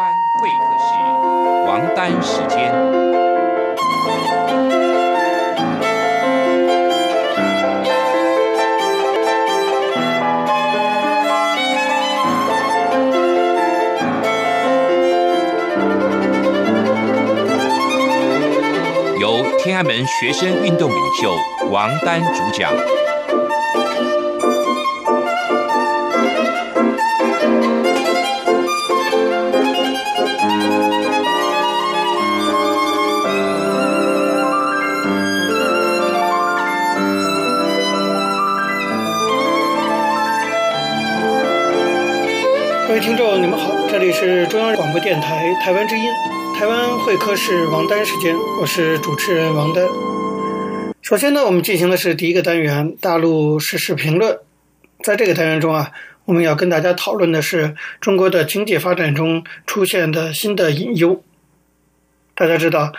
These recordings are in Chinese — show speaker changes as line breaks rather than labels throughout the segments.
关会客室，王丹时间。由天安门学生运动领袖王丹主
讲。里是中央广播电台台湾之音，台湾会客室王丹时间，我是主持人王丹。首先呢，我们进行的是第一个单元大陆时事评论。在这个单元中啊，我们要跟大家讨论的是中国的经济发展中出现的新的隐忧。大家知道，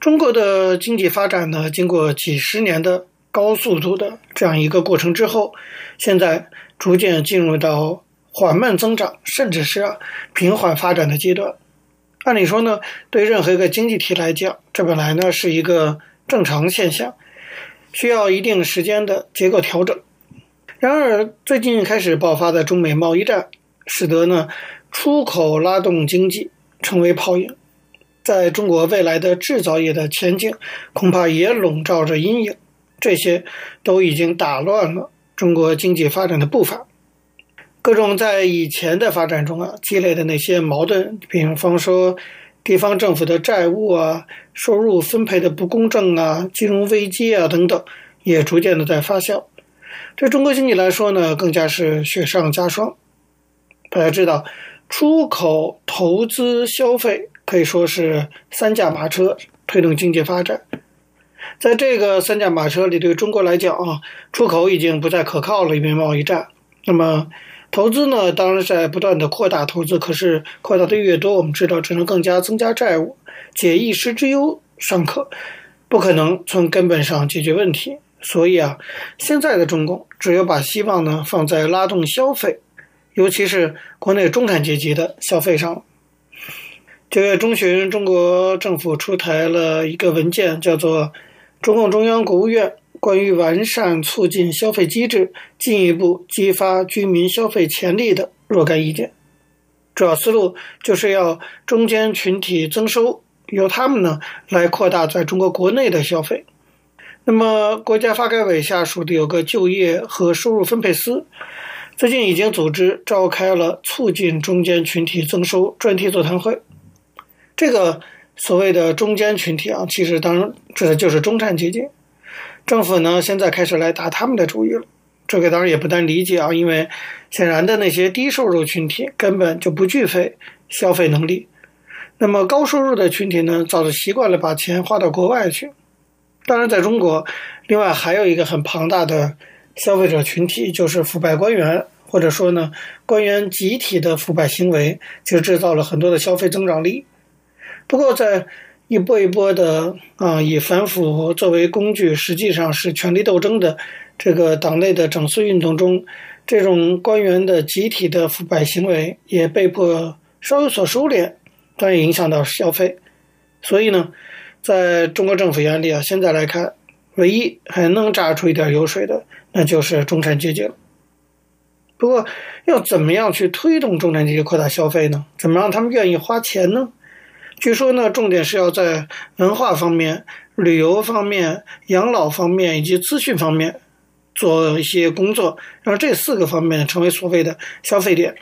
中国的经济发展呢，经过几十年的高速度的这样一个过程之后，现在逐渐进入到。缓慢增长，甚至是平缓发展的阶段。按理说呢，对任何一个经济体来讲，这本来呢是一个正常现象，需要一定时间的结构调整。然而，最近开始爆发的中美贸易战，使得呢出口拉动经济成为泡影，在中国未来的制造业的前景，恐怕也笼罩着阴影。这些都已经打乱了中国经济发展的步伐。各种在以前的发展中啊积累的那些矛盾，比方说地方政府的债务啊、收入分配的不公正啊、金融危机啊等等，也逐渐的在发酵。对中国经济来说呢，更加是雪上加霜。大家知道，出口、投资、消费可以说是三驾马车推动经济发展。在这个三驾马车里，对中国来讲啊，出口已经不再可靠了，因为贸易战。那么投资呢，当然在不断的扩大投资，可是扩大的越多，我们知道只能更加增加债务，解一时之忧尚可，不可能从根本上解决问题。所以啊，现在的中共只有把希望呢放在拉动消费，尤其是国内中产阶级的消费上。九月中旬，中国政府出台了一个文件，叫做《中共中央、国务院》。关于完善促进消费机制，进一步激发居民消费潜力的若干意见，主要思路就是要中间群体增收，由他们呢来扩大在中国国内的消费。那么，国家发改委下属的有个就业和收入分配司，最近已经组织召开了促进中间群体增收专题座谈会。这个所谓的中间群体啊，其实当然指的就是中产阶级。政府呢，现在开始来打他们的主意了。这个当然也不难理解啊，因为显然的那些低收入群体根本就不具备消费能力。那么高收入的群体呢，早就习惯了把钱花到国外去。当然，在中国，另外还有一个很庞大的消费者群体，就是腐败官员，或者说呢，官员集体的腐败行为，就制造了很多的消费增长力。不过在一波一波的啊，以反腐作为工具，实际上是权力斗争的这个党内的整肃运动中，这种官员的集体的腐败行为也被迫稍有所收敛，但也影响到消费。所以呢，在中国政府眼里啊，现在来看，唯一还能榨出一点油水的，那就是中产阶级了。不过，要怎么样去推动中产阶级扩大消费呢？怎么让他们愿意花钱呢？据说呢，重点是要在文化方面、旅游方面、养老方面以及资讯方面做一些工作，让这四个方面成为所谓的消费点。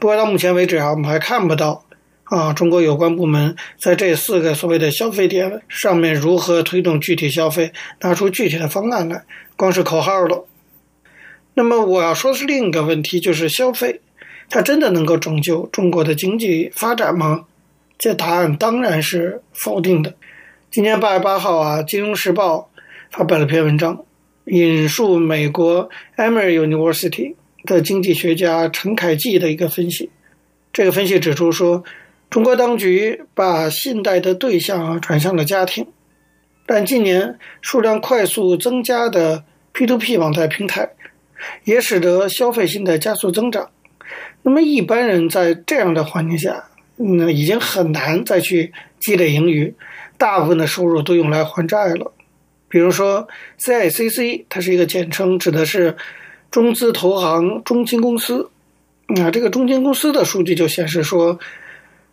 不过到目前为止啊，我们还看不到啊，中国有关部门在这四个所谓的消费点上面如何推动具体消费，拿出具体的方案来，光是口号了。那么我要说的是另一个问题，就是消费，它真的能够拯救中国的经济发展吗？这答案当然是否定的。今年八月八号啊，《金融时报》发表了篇文章，引述美国 Emory University 的经济学家陈凯记的一个分析。这个分析指出说，中国当局把信贷的对象啊转向了家庭，但近年数量快速增加的 P2P 网贷平台，也使得消费信贷加速增长。那么一般人在这样的环境下，嗯，已经很难再去积累盈余，大部分的收入都用来还债了。比如说，CICC，它是一个简称，指的是中资投行中金公司。那这个中金公司的数据就显示说，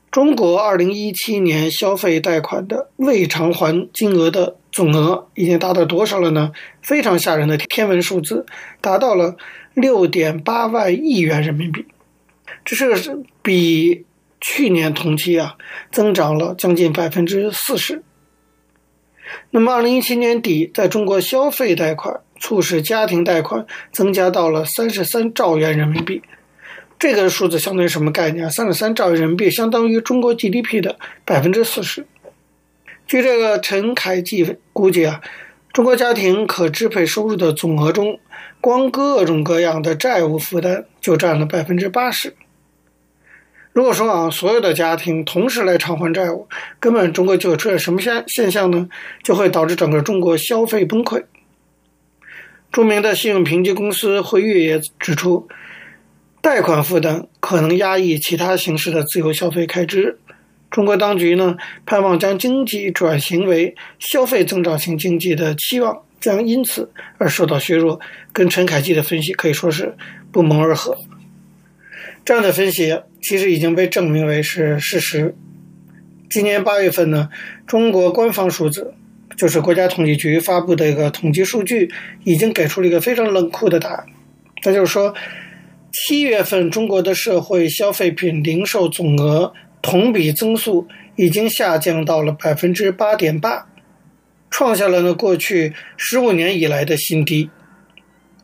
中国二零一七年消费贷款的未偿还金额的总额已经达到多少了呢？非常吓人的天文数字，达到了六点八万亿元人民币，这是比去年同期啊增长了将近百分之四十。那么二零一七年底，在中国消费贷款促使家庭贷款增加到了三十三兆元人民币。这个数字相当于什么概念？三十三兆元人民币相当于中国 GDP 的百分之四十。据这个陈凯记估计啊，中国家庭可支配收入的总额中，光各种各样的债务负担就占了百分之八十。如果说啊，所有的家庭同时来偿还债务，根本中国就会出现什么现现象呢？就会导致整个中国消费崩溃。著名的信用评级公司惠誉也指出。贷款负担可能压抑其他形式的自由消费开支。中国当局呢，盼望将经济转型为消费增长型经济的期望将因此而受到削弱，跟陈凯基的分析可以说是不谋而合。这样的分析其实已经被证明为是事实。今年八月份呢，中国官方数字就是国家统计局发布的一个统计数据，已经给出了一个非常冷酷的答案，那就是说。七月份，中国的社会消费品零售总额同比增速已经下降到了百分之八点八，创下了呢过去十五年以来的新低。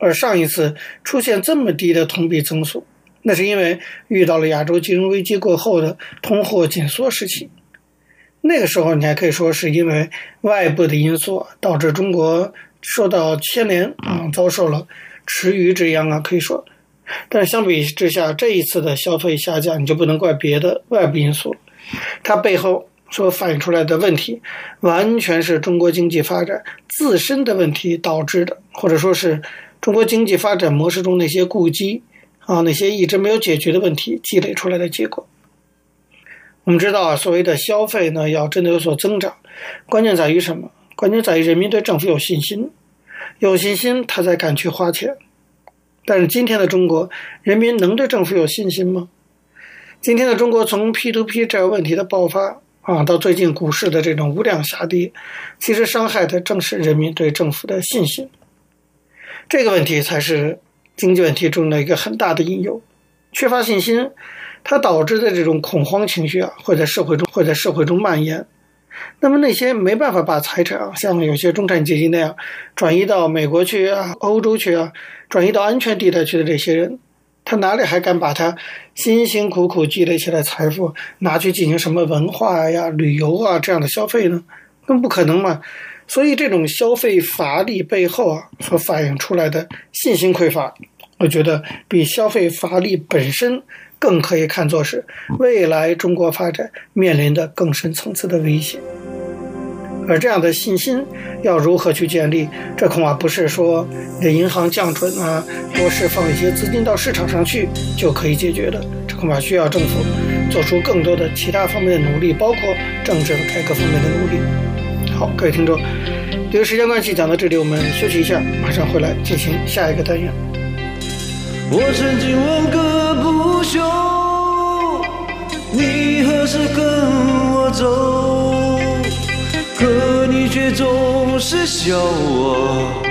而上一次出现这么低的同比增速，那是因为遇到了亚洲金融危机过后的通货紧缩时期。那个时候，你还可以说是因为外部的因素导致中国受到牵连啊，遭受了池鱼之殃啊，可以说。但相比之下，这一次的消费下降，你就不能怪别的外部因素了。它背后所反映出来的问题，完全是中国经济发展自身的问题导致的，或者说是中国经济发展模式中那些痼疾啊，那些一直没有解决的问题积累出来的结果。我们知道啊，所谓的消费呢，要真的有所增长，关键在于什么？关键在于人民对政府有信心，有信心，他才敢去花钱。但是今天的中国人民能对政府有信心吗？今天的中国从 P2P 债务问题的爆发啊，到最近股市的这种无量下跌，其实伤害的正是人民对政府的信心。这个问题才是经济问题中的一个很大的因由。缺乏信心，它导致的这种恐慌情绪啊，会在社会中会在社会中蔓延。那么那些没办法把财产啊，像有些中产阶级那样转移到美国去啊、欧洲去啊，转移到安全地带去的这些人，他哪里还敢把他辛辛苦苦积累起来财富拿去进行什么文化呀、旅游啊这样的消费呢？更不可能嘛。所以这种消费乏力背后啊，所反映出来的信心匮乏，我觉得比消费乏力本身。更可以看作是未来中国发展面临的更深层次的威胁，而这样的信心要如何去建立？这恐怕不是说你的银行降准啊，多释放一些资金到市场上去就可以解决的。这恐怕需要政府做出更多的其他方面的努力，包括政治和改革方面的努力。好，各位听众，由于时间关系，讲到这里，我们休息一下，马上回来进行下一个单元。
我曾经问个不休，你何时跟我走？可你却总是笑我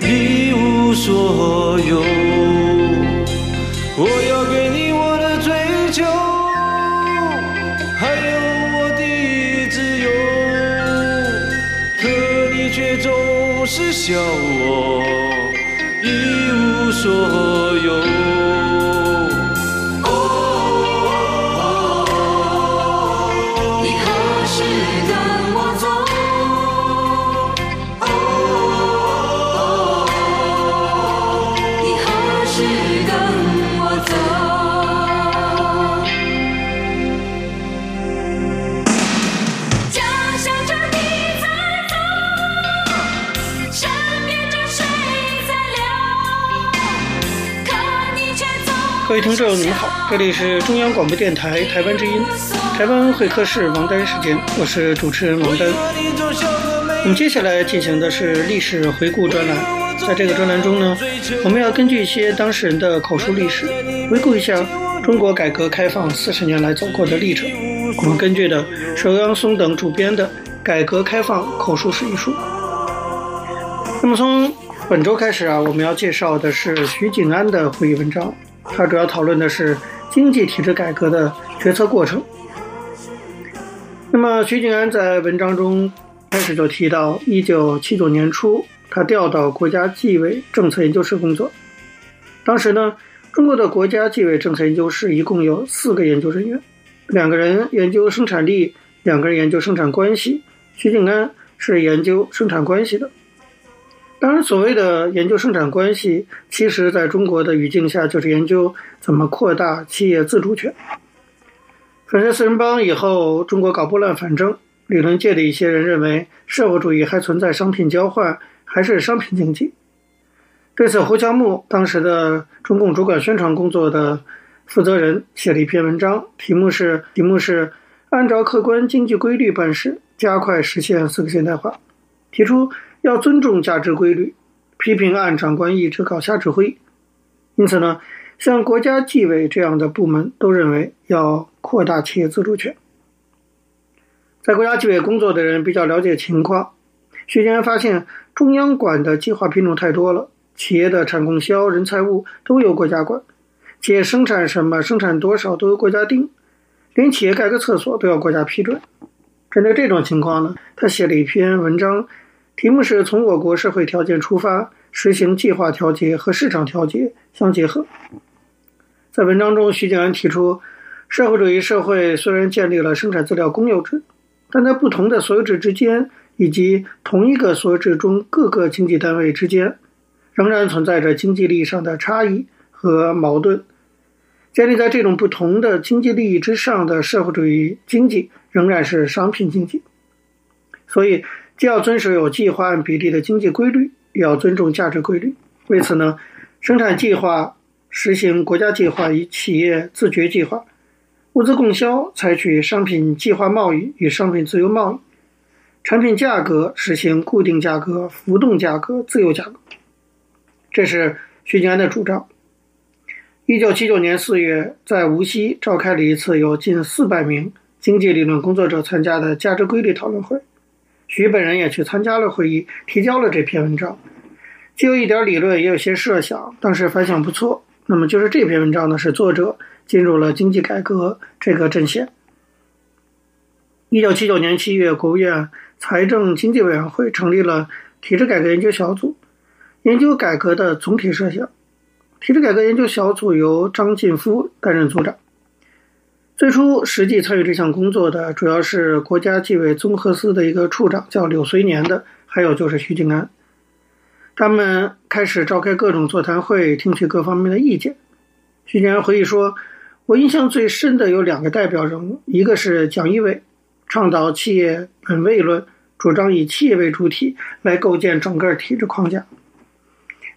一无所有。我你总是笑我一无所有。
位听众您好，这里是中央广播电台台湾之音，台湾会客室王丹时间，我是主持人王丹。我们接下来进行的是历史回顾专栏，在这个专栏中呢，我们要根据一些当事人的口述历史，回顾一下中国改革开放四十年来走过的历程。我们根据的是欧阳松等主编的《改革开放口述史》一书。那么从本周开始啊，我们要介绍的是徐景安的会议文章，它主要讨论的是经济体制改革的决策过程。那么徐景安在文章中开始就提到，一九七九年初，他调到国家纪委政策研究室工作。当时呢，中国的国家纪委政策研究室一共有四个研究人员，两个人研究生产力，两个人研究生产关系。徐景安是研究生产关系的。当然，所谓的研究生产关系，其实在中国的语境下，就是研究怎么扩大企业自主权。粉碎四人帮以后，中国搞拨乱反正，理论界的一些人认为，社会主义还存在商品交换，还是商品经济。对此，胡乔木当时的中共主管宣传工作的负责人写了一篇文章，题目是“题目是按照客观经济规律办事，加快实现四个现代化”，提出。要尊重价值规律，批评按长官意志搞瞎指挥。因此呢，像国家纪委这样的部门都认为要扩大企业自主权。在国家纪委工作的人比较了解情况，徐景安发现中央管的计划品种太多了，企业的产供销、人财物都由国家管，企业生产什么、生产多少都由国家定，连企业盖个厕所都要国家批准。针对这种情况呢，他写了一篇文章。题目是从我国社会条件出发，实行计划调节和市场调节相结合。在文章中，徐景安提出，社会主义社会虽然建立了生产资料公有制，但在不同的所有制之间，以及同一个所有制中各个经济单位之间，仍然存在着经济利益上的差异和矛盾。建立在这种不同的经济利益之上的社会主义经济，仍然是商品经济。所以，既要遵守有计划、按比例的经济规律，也要尊重价值规律。为此呢，生产计划实行国家计划与企业自觉计划；物资供销采取商品计划贸易与商品自由贸易；产品价格实行固定价格、浮动价格、自由价格。这是徐景安的主张。一九七九年四月，在无锡召开了一次有近四百名经济理论工作者参加的价值规律讨论会。徐本人也去参加了会议，提交了这篇文章，既有一点理论，也有些设想，当时反响不错。那么就是这篇文章呢，是作者进入了经济改革这个阵线。一九七九年七月，国务院财政经济委员会成立了体制改革研究小组，研究改革的总体设想。体制改革研究小组由张近夫担任组长。最初实际参与这项工作的主要是国家纪委综合司的一个处长，叫柳随年的，还有就是徐静安。他们开始召开各种座谈会，听取各方面的意见。徐静安回忆说：“我印象最深的有两个代表人物，一个是蒋一伟，倡导企业本位论，主张以企业为主体来构建整个体制框架；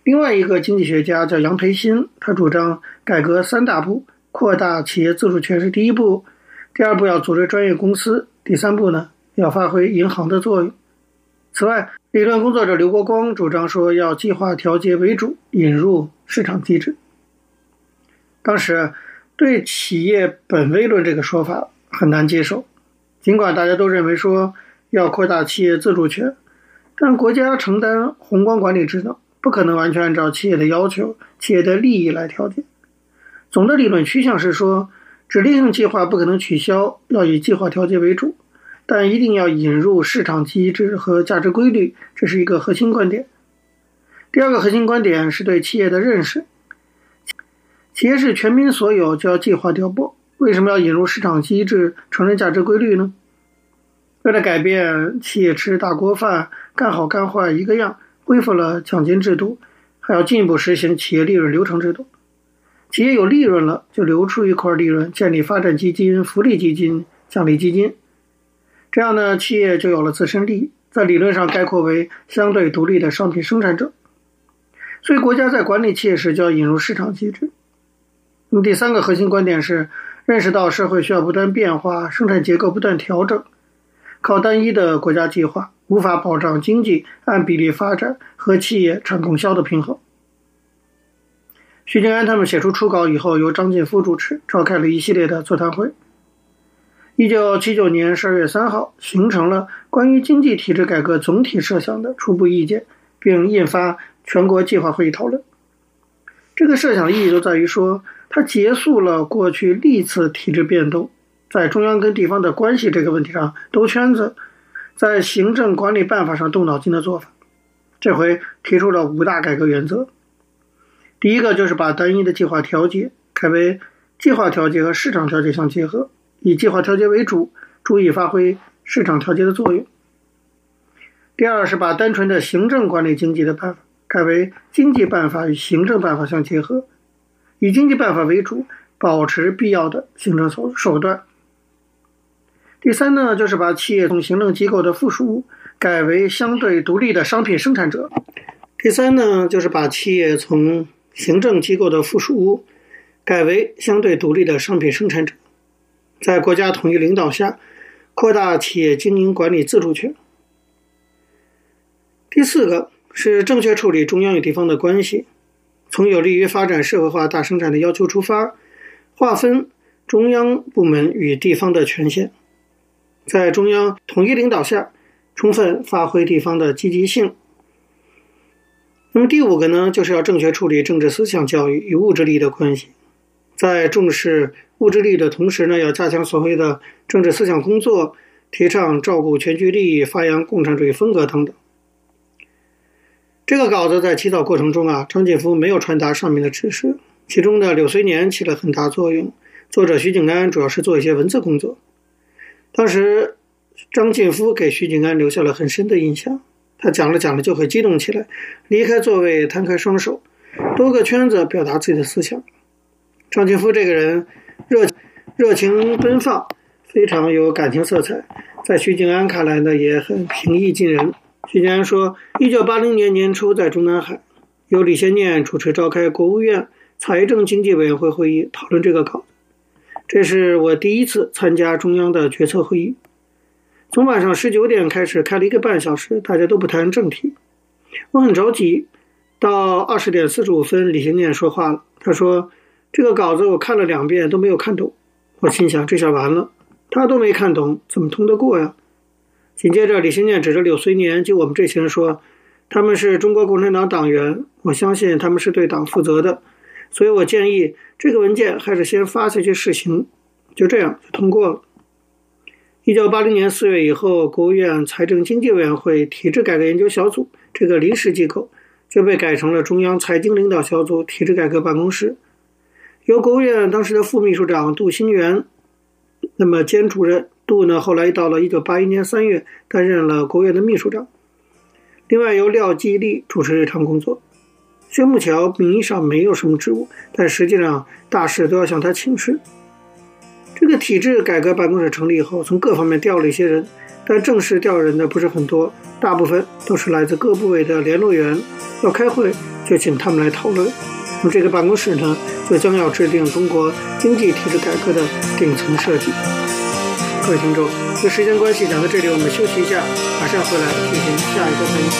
另外一个经济学家叫杨培新，他主张改革三大步。”扩大企业自主权是第一步，第二步要组织专业公司，第三步呢要发挥银行的作用。此外，理论工作者刘国光主张说要计划调节为主，引入市场机制。当时对企业本位论这个说法很难接受，尽管大家都认为说要扩大企业自主权，但国家承担宏观管理职能，不可能完全按照企业的要求、企业的利益来调节。总的理论趋向是说，指令性计划不可能取消，要以计划调节为主，但一定要引入市场机制和价值规律，这是一个核心观点。第二个核心观点是对企业的认识，企业是全民所有，就要计划调拨。为什么要引入市场机制，承认价值规律呢？为了改变企业吃大锅饭，干好干坏一个样，恢复了奖金制度，还要进一步实行企业利润流程制度。企业有利润了，就留出一块利润，建立发展基金、福利基金、奖励基金。这样呢，企业就有了自身利益，在理论上概括为相对独立的商品生产者。所以，国家在管理企业时就要引入市场机制。那么，第三个核心观点是，认识到社会需要不断变化，生产结构不断调整，靠单一的国家计划无法保障经济按比例发展和企业产供销的平衡。徐静安他们写出初稿以后，由张晋夫主持，召开了一系列的座谈会。一九七九年十二月三号，形成了关于经济体制改革总体设想的初步意见，并印发全国计划会议讨论。这个设想的意义就在于说，它结束了过去历次体制变动在中央跟地方的关系这个问题上兜圈子，在行政管理办法上动脑筋的做法。这回提出了五大改革原则。第一个就是把单一的计划调节改为计划调节和市场调节相结合，以计划调节为主，注意发挥市场调节的作用。第二是把单纯的行政管理经济的办法改为经济办法与行政办法相结合，以经济办法为主，保持必要的行政手手段。第三呢，就是把企业从行政机构的附属改为相对独立的商品生产者。第三呢，就是把企业从行政机构的附属物改为相对独立的商品生产者，在国家统一领导下，扩大企业经营管理自主权。第四个是正确处理中央与地方的关系，从有利于发展社会化大生产的要求出发，划分中央部门与地方的权限，在中央统一领导下，充分发挥地方的积极性。那么第五个呢，就是要正确处理政治思想教育与物质利益的关系，在重视物质利益的同时呢，要加强所谓的政治思想工作，提倡照顾全局利益，发扬共产主义风格等等。这个稿子在起草过程中啊，张晋夫没有传达上面的指示，其中的柳随年起了很大作用，作者徐景安主要是做一些文字工作。当时张晋夫给徐景安留下了很深的印象。他讲着讲着就会激动起来，离开座位，摊开双手，兜个圈子表达自己的思想。张晋夫这个人热热情奔放，非常有感情色彩，在徐景安看来呢，也很平易近人。徐景安说，一九八零年年初在中南海，由李先念主持召开国务院财政经济委员会会议，讨论这个稿。这是我第一次参加中央的决策会议。从晚上十九点开始开了一个半小时，大家都不谈正题。我很着急。到二十点四十五分，李行念说话了。他说：“这个稿子我看了两遍都没有看懂。”我心想：这下完了，他都没看懂，怎么通得过呀？紧接着，李行念指着柳随年就我们这些人说：“他们是中国共产党党员，我相信他们是对党负责的，所以我建议这个文件还是先发下去试行。”就这样通过了。一九八零年四月以后，国务院财政经济委员会体制改革研究小组这个临时机构就被改成了中央财经领导小组体制改革办公室，由国务院当时的副秘书长杜新元那么兼主任。杜呢，后来到了一九八一年三月担任了国务院的秘书长。另外由廖继立主持日常工作。薛木桥名义上没有什么职务，但实际上大事都要向他请示。这个体制改革办公室成立以后，从各方面调了一些人，但正式调人的不是很多，大部分都是来自各部委的联络员。要开会就请他们来讨论。那么这个办公室呢，就将要制定中国经济体制改革的顶层设计。各位听众，因时间关系讲到这里，我们休息一下，马上回来进行下一个分析。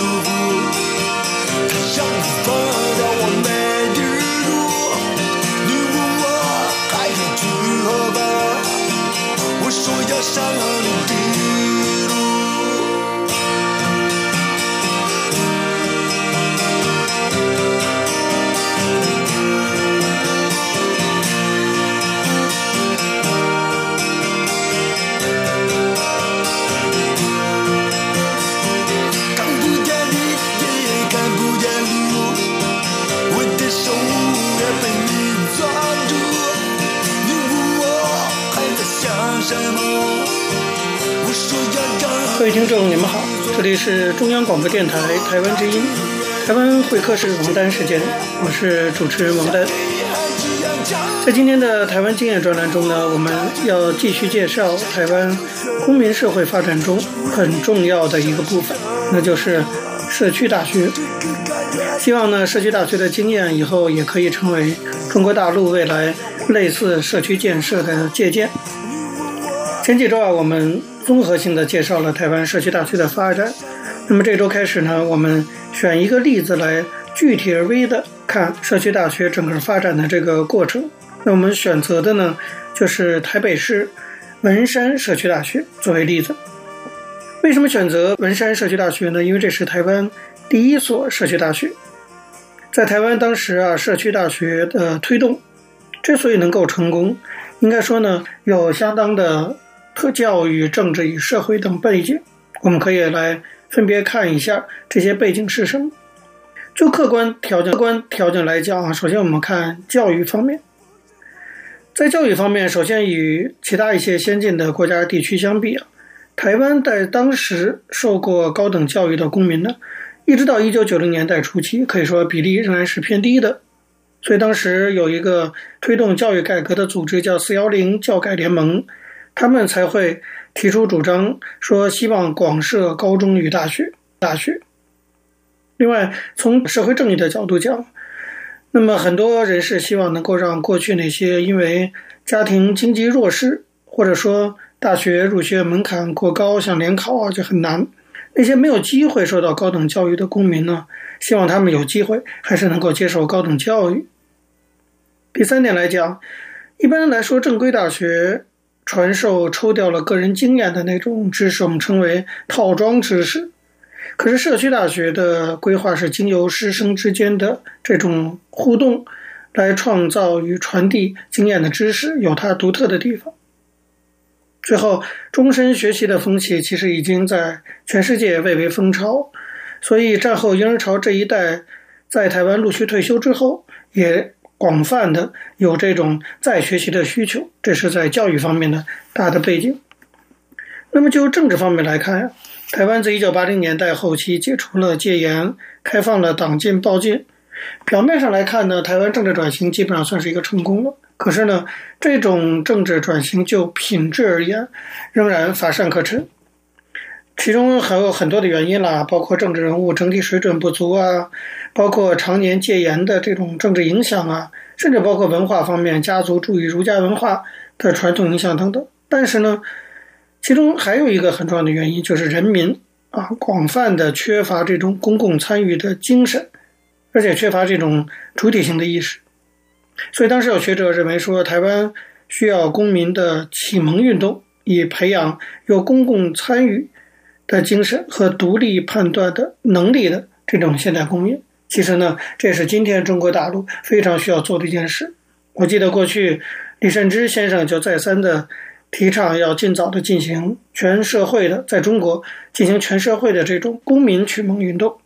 我舒服。它让我放掉我没的路。你问我还要去何方？我说要上你的。各位听众，你们好，这里是中央广播电台台湾之音，台湾会客室王丹时间，我是主持人王丹。在今天的台湾经验专栏中呢，我们要继续介绍台湾公民社会发展中很重要的一个部分，那就是社区大学。希望呢，社区大学的经验以后也可以成为中国大陆未来类似社区建设的借鉴。前几周啊，我们综合性的介绍了台湾社区大学的发展。那么这周开始呢，我们选一个例子来具体而微的看社区大学整个发展的这个过程。那我们选择的呢，就是台北市文山社区大学作为例子。为什么选择文山社区大学呢？因为这是台湾第一所社区大学。在台湾当时啊，社区大学的推动之所以能够成功，应该说呢，有相当的。特教育、政治与社会等背景，我们可以来分别看一下这些背景是什么。就客观条件、客观条件来讲啊，首先我们看教育方面。在教育方面，首先与其他一些先进的国家地区相比啊，台湾在当时受过高等教育的公民呢，一直到一九九零年代初期，可以说比例仍然是偏低的。所以当时有一个推动教育改革的组织，叫四幺零教改联盟。他们才会提出主张，说希望广设高中与大学。大学。另外，从社会正义的角度讲，那么很多人是希望能够让过去那些因为家庭经济弱势，或者说大学入学门槛过高，像联考啊就很难，那些没有机会受到高等教育的公民呢，希望他们有机会还是能够接受高等教育。第三点来讲，一般来说，正规大学。传授抽调了个人经验的那种知识，我们称为套装知识。可是社区大学的规划是经由师生之间的这种互动来创造与传递经验的知识，有它独特的地方。最后，终身学习的风气其实已经在全世界蔚为风潮，所以战后婴儿潮这一代在台湾陆续退休之后，也。广泛的有这种再学习的需求，这是在教育方面的大的背景。那么就政治方面来看，台湾自一九八零年代后期解除了戒严，开放了党禁报禁。表面上来看呢，台湾政治转型基本上算是一个成功了。可是呢，这种政治转型就品质而言，仍然乏善可陈。其中还有很多的原因啦，包括政治人物整体水准不足啊，包括常年戒严的这种政治影响啊，甚至包括文化方面家族主义儒家文化的传统影响等等。但是呢，其中还有一个很重要的原因，就是人民啊广泛的缺乏这种公共参与的精神，而且缺乏这种主体性的意识。所以当时有学者认为说，台湾需要公民的启蒙运动，以培养有公共参与。的精神和独立判断的能力的这种现代公民，其实呢，这是今天中国大陆非常需要做的一件事。我记得过去李慎之先生就再三的提倡要尽早的进行全社会的，在中国进行全社会的这种公民启蒙运动。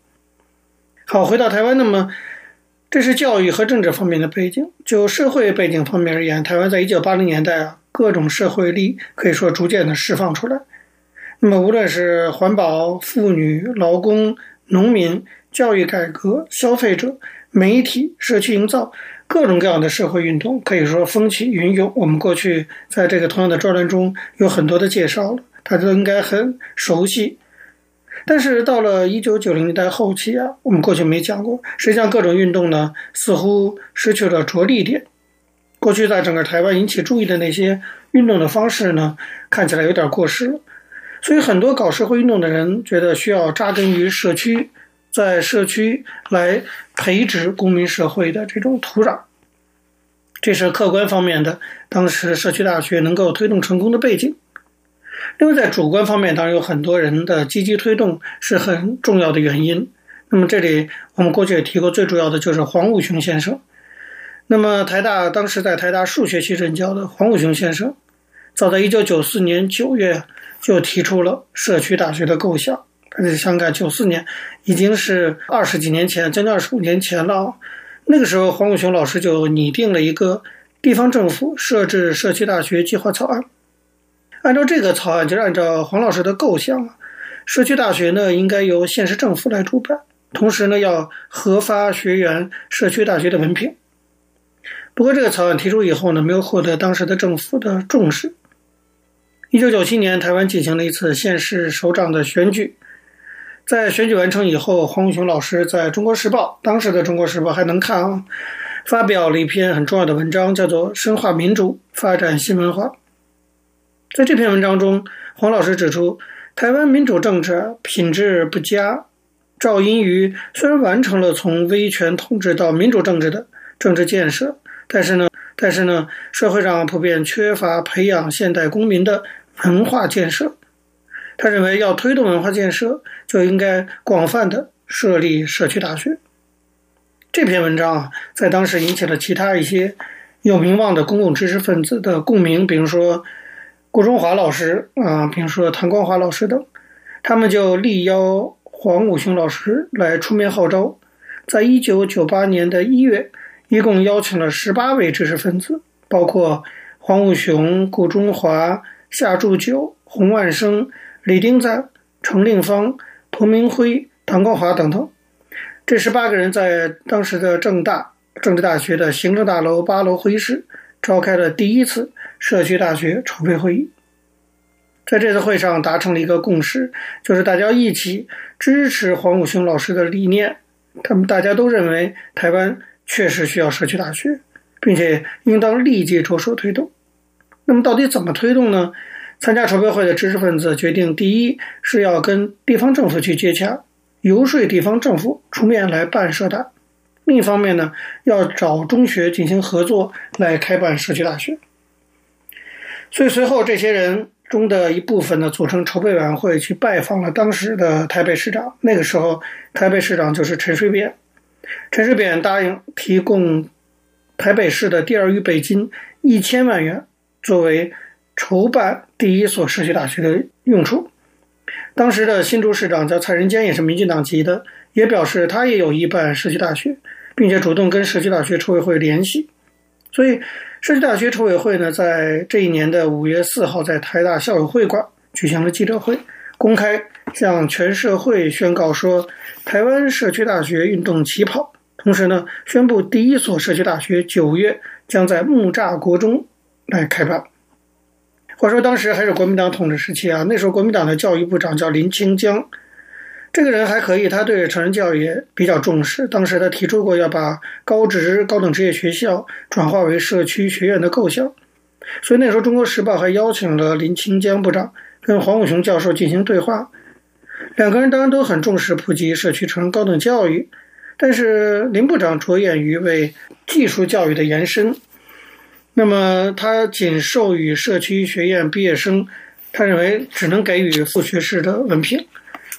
好，回到台湾，那么这是教育和政治方面的背景。就社会背景方面而言，台湾在一九八零年代啊，各种社会力可以说逐渐的释放出来。那么，无论是环保、妇女、劳工、农民、教育改革、消费者、媒体、社区营造，各种各样的社会运动，可以说风起云涌。我们过去在这个同样的专栏中有很多的介绍了，大家都应该很熟悉。但是到了一九九零年代后期啊，我们过去没讲过，实际上各种运动呢，似乎失去了着力点。过去在整个台湾引起注意的那些运动的方式呢，看起来有点过时。所以，很多搞社会运动的人觉得需要扎根于社区，在社区来培植公民社会的这种土壤，这是客观方面的。当时社区大学能够推动成功的背景。另外，在主观方面，当然有很多人的积极推动是很重要的原因。那么，这里我们过去也提过，最主要的就是黄武雄先生。那么，台大当时在台大数学系任教的黄武雄先生，早在一九九四年九月。就提出了社区大学的构想，而且香港九四年已经是二十几年前，将近二十五年前了。那个时候，黄武雄老师就拟定了一个地方政府设置社区大学计划草案。按照这个草案，就是按照黄老师的构想，社区大学呢应该由县市政府来主办，同时呢要核发学员社区大学的文凭。不过这个草案提出以后呢，没有获得当时的政府的重视。一九九七年，台湾进行了一次县市首长的选举。在选举完成以后，黄武雄老师在中国时报，当时的中国时报还能看啊，发表了一篇很重要的文章，叫做《深化民主，发展新文化》。在这篇文章中，黄老师指出，台湾民主政治品质不佳，肇因于虽然完成了从威权统治到民主政治的政治建设，但是呢，但是呢，社会上普遍缺乏培养现代公民的文化建设。他认为，要推动文化建设，就应该广泛的设立社区大学。这篇文章啊，在当时引起了其他一些有名望的公共知识分子的共鸣，比如说顾中华老师啊，比如说谭光华老师等，他们就力邀黄武雄老师来出面号召。在一九九八年的一月，一共邀请了十八位知识分子，包括黄武雄、顾中华、夏铸九、洪万生。李丁赞、程令芳、彭明辉、唐光华等等，这十八个人在当时的政大政治大学的行政大楼八楼会议室召开了第一次社区大学筹备会议。在这次会上达成了一个共识，就是大家一起支持黄武雄老师的理念。他们大家都认为台湾确实需要社区大学，并且应当立即着手推动。那么，到底怎么推动呢？参加筹备会的知识分子决定，第一是要跟地方政府去接洽，游说地方政府出面来办社大；另一方面呢，要找中学进行合作来开办社区大学。所以随后这些人中的一部分呢，组成筹备委员会去拜访了当时的台北市长。那个时候，台北市长就是陈水扁。陈水扁答应提供台北市的第二余北金一千万元作为。筹办第一所社区大学的用处，当时的新竹市长叫蔡仁坚，也是民进党籍的，也表示他也有意办社区大学，并且主动跟社区大学筹委会联系。所以，社区大学筹委会呢，在这一年的五月四号，在台大校友会馆举行了记者会，公开向全社会宣告说，台湾社区大学运动起跑，同时呢，宣布第一所社区大学九月将在木栅国中来开办。话说当时还是国民党统治时期啊，那时候国民党的教育部长叫林清江，这个人还可以，他对成人教育也比较重视。当时他提出过要把高职高等职业学校转化为社区学院的构想，所以那时候《中国时报》还邀请了林清江部长跟黄武雄教授进行对话。两个人当然都很重视普及社区成人高等教育，但是林部长着眼于为技术教育的延伸。那么他仅授予社区学院毕业生，他认为只能给予副学士的文凭。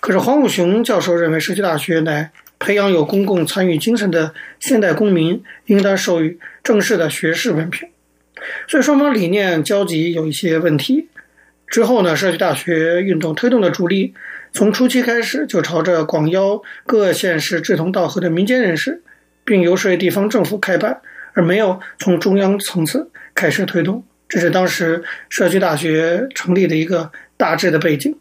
可是黄武雄教授认为，社区大学乃培养有公共参与精神的现代公民，应当授予正式的学士文凭。所以双方理念交集有一些问题。之后呢，社区大学运动推动的主力，从初期开始就朝着广邀各县市志同道合的民间人士，并游说地方政府开办。而没有从中央层次开始推动，这是当时社区大学成立的一个大致的背景。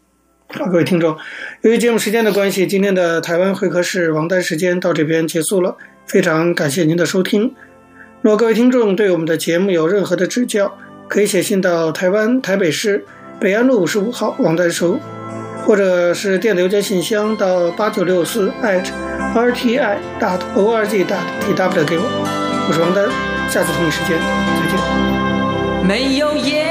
好，各位听众，由于节目时间的关系，今天的台湾会客室王丹时间到这边结束了。非常感谢您的收听。若各位听众对我们的节目有任何的指教，可以写信到台湾台北市北安路五十五号王丹收，或者是电子邮件信箱到八九六四 @rti dot org dot tw 给我。我是王丹，下次同一时间再见。
没有烟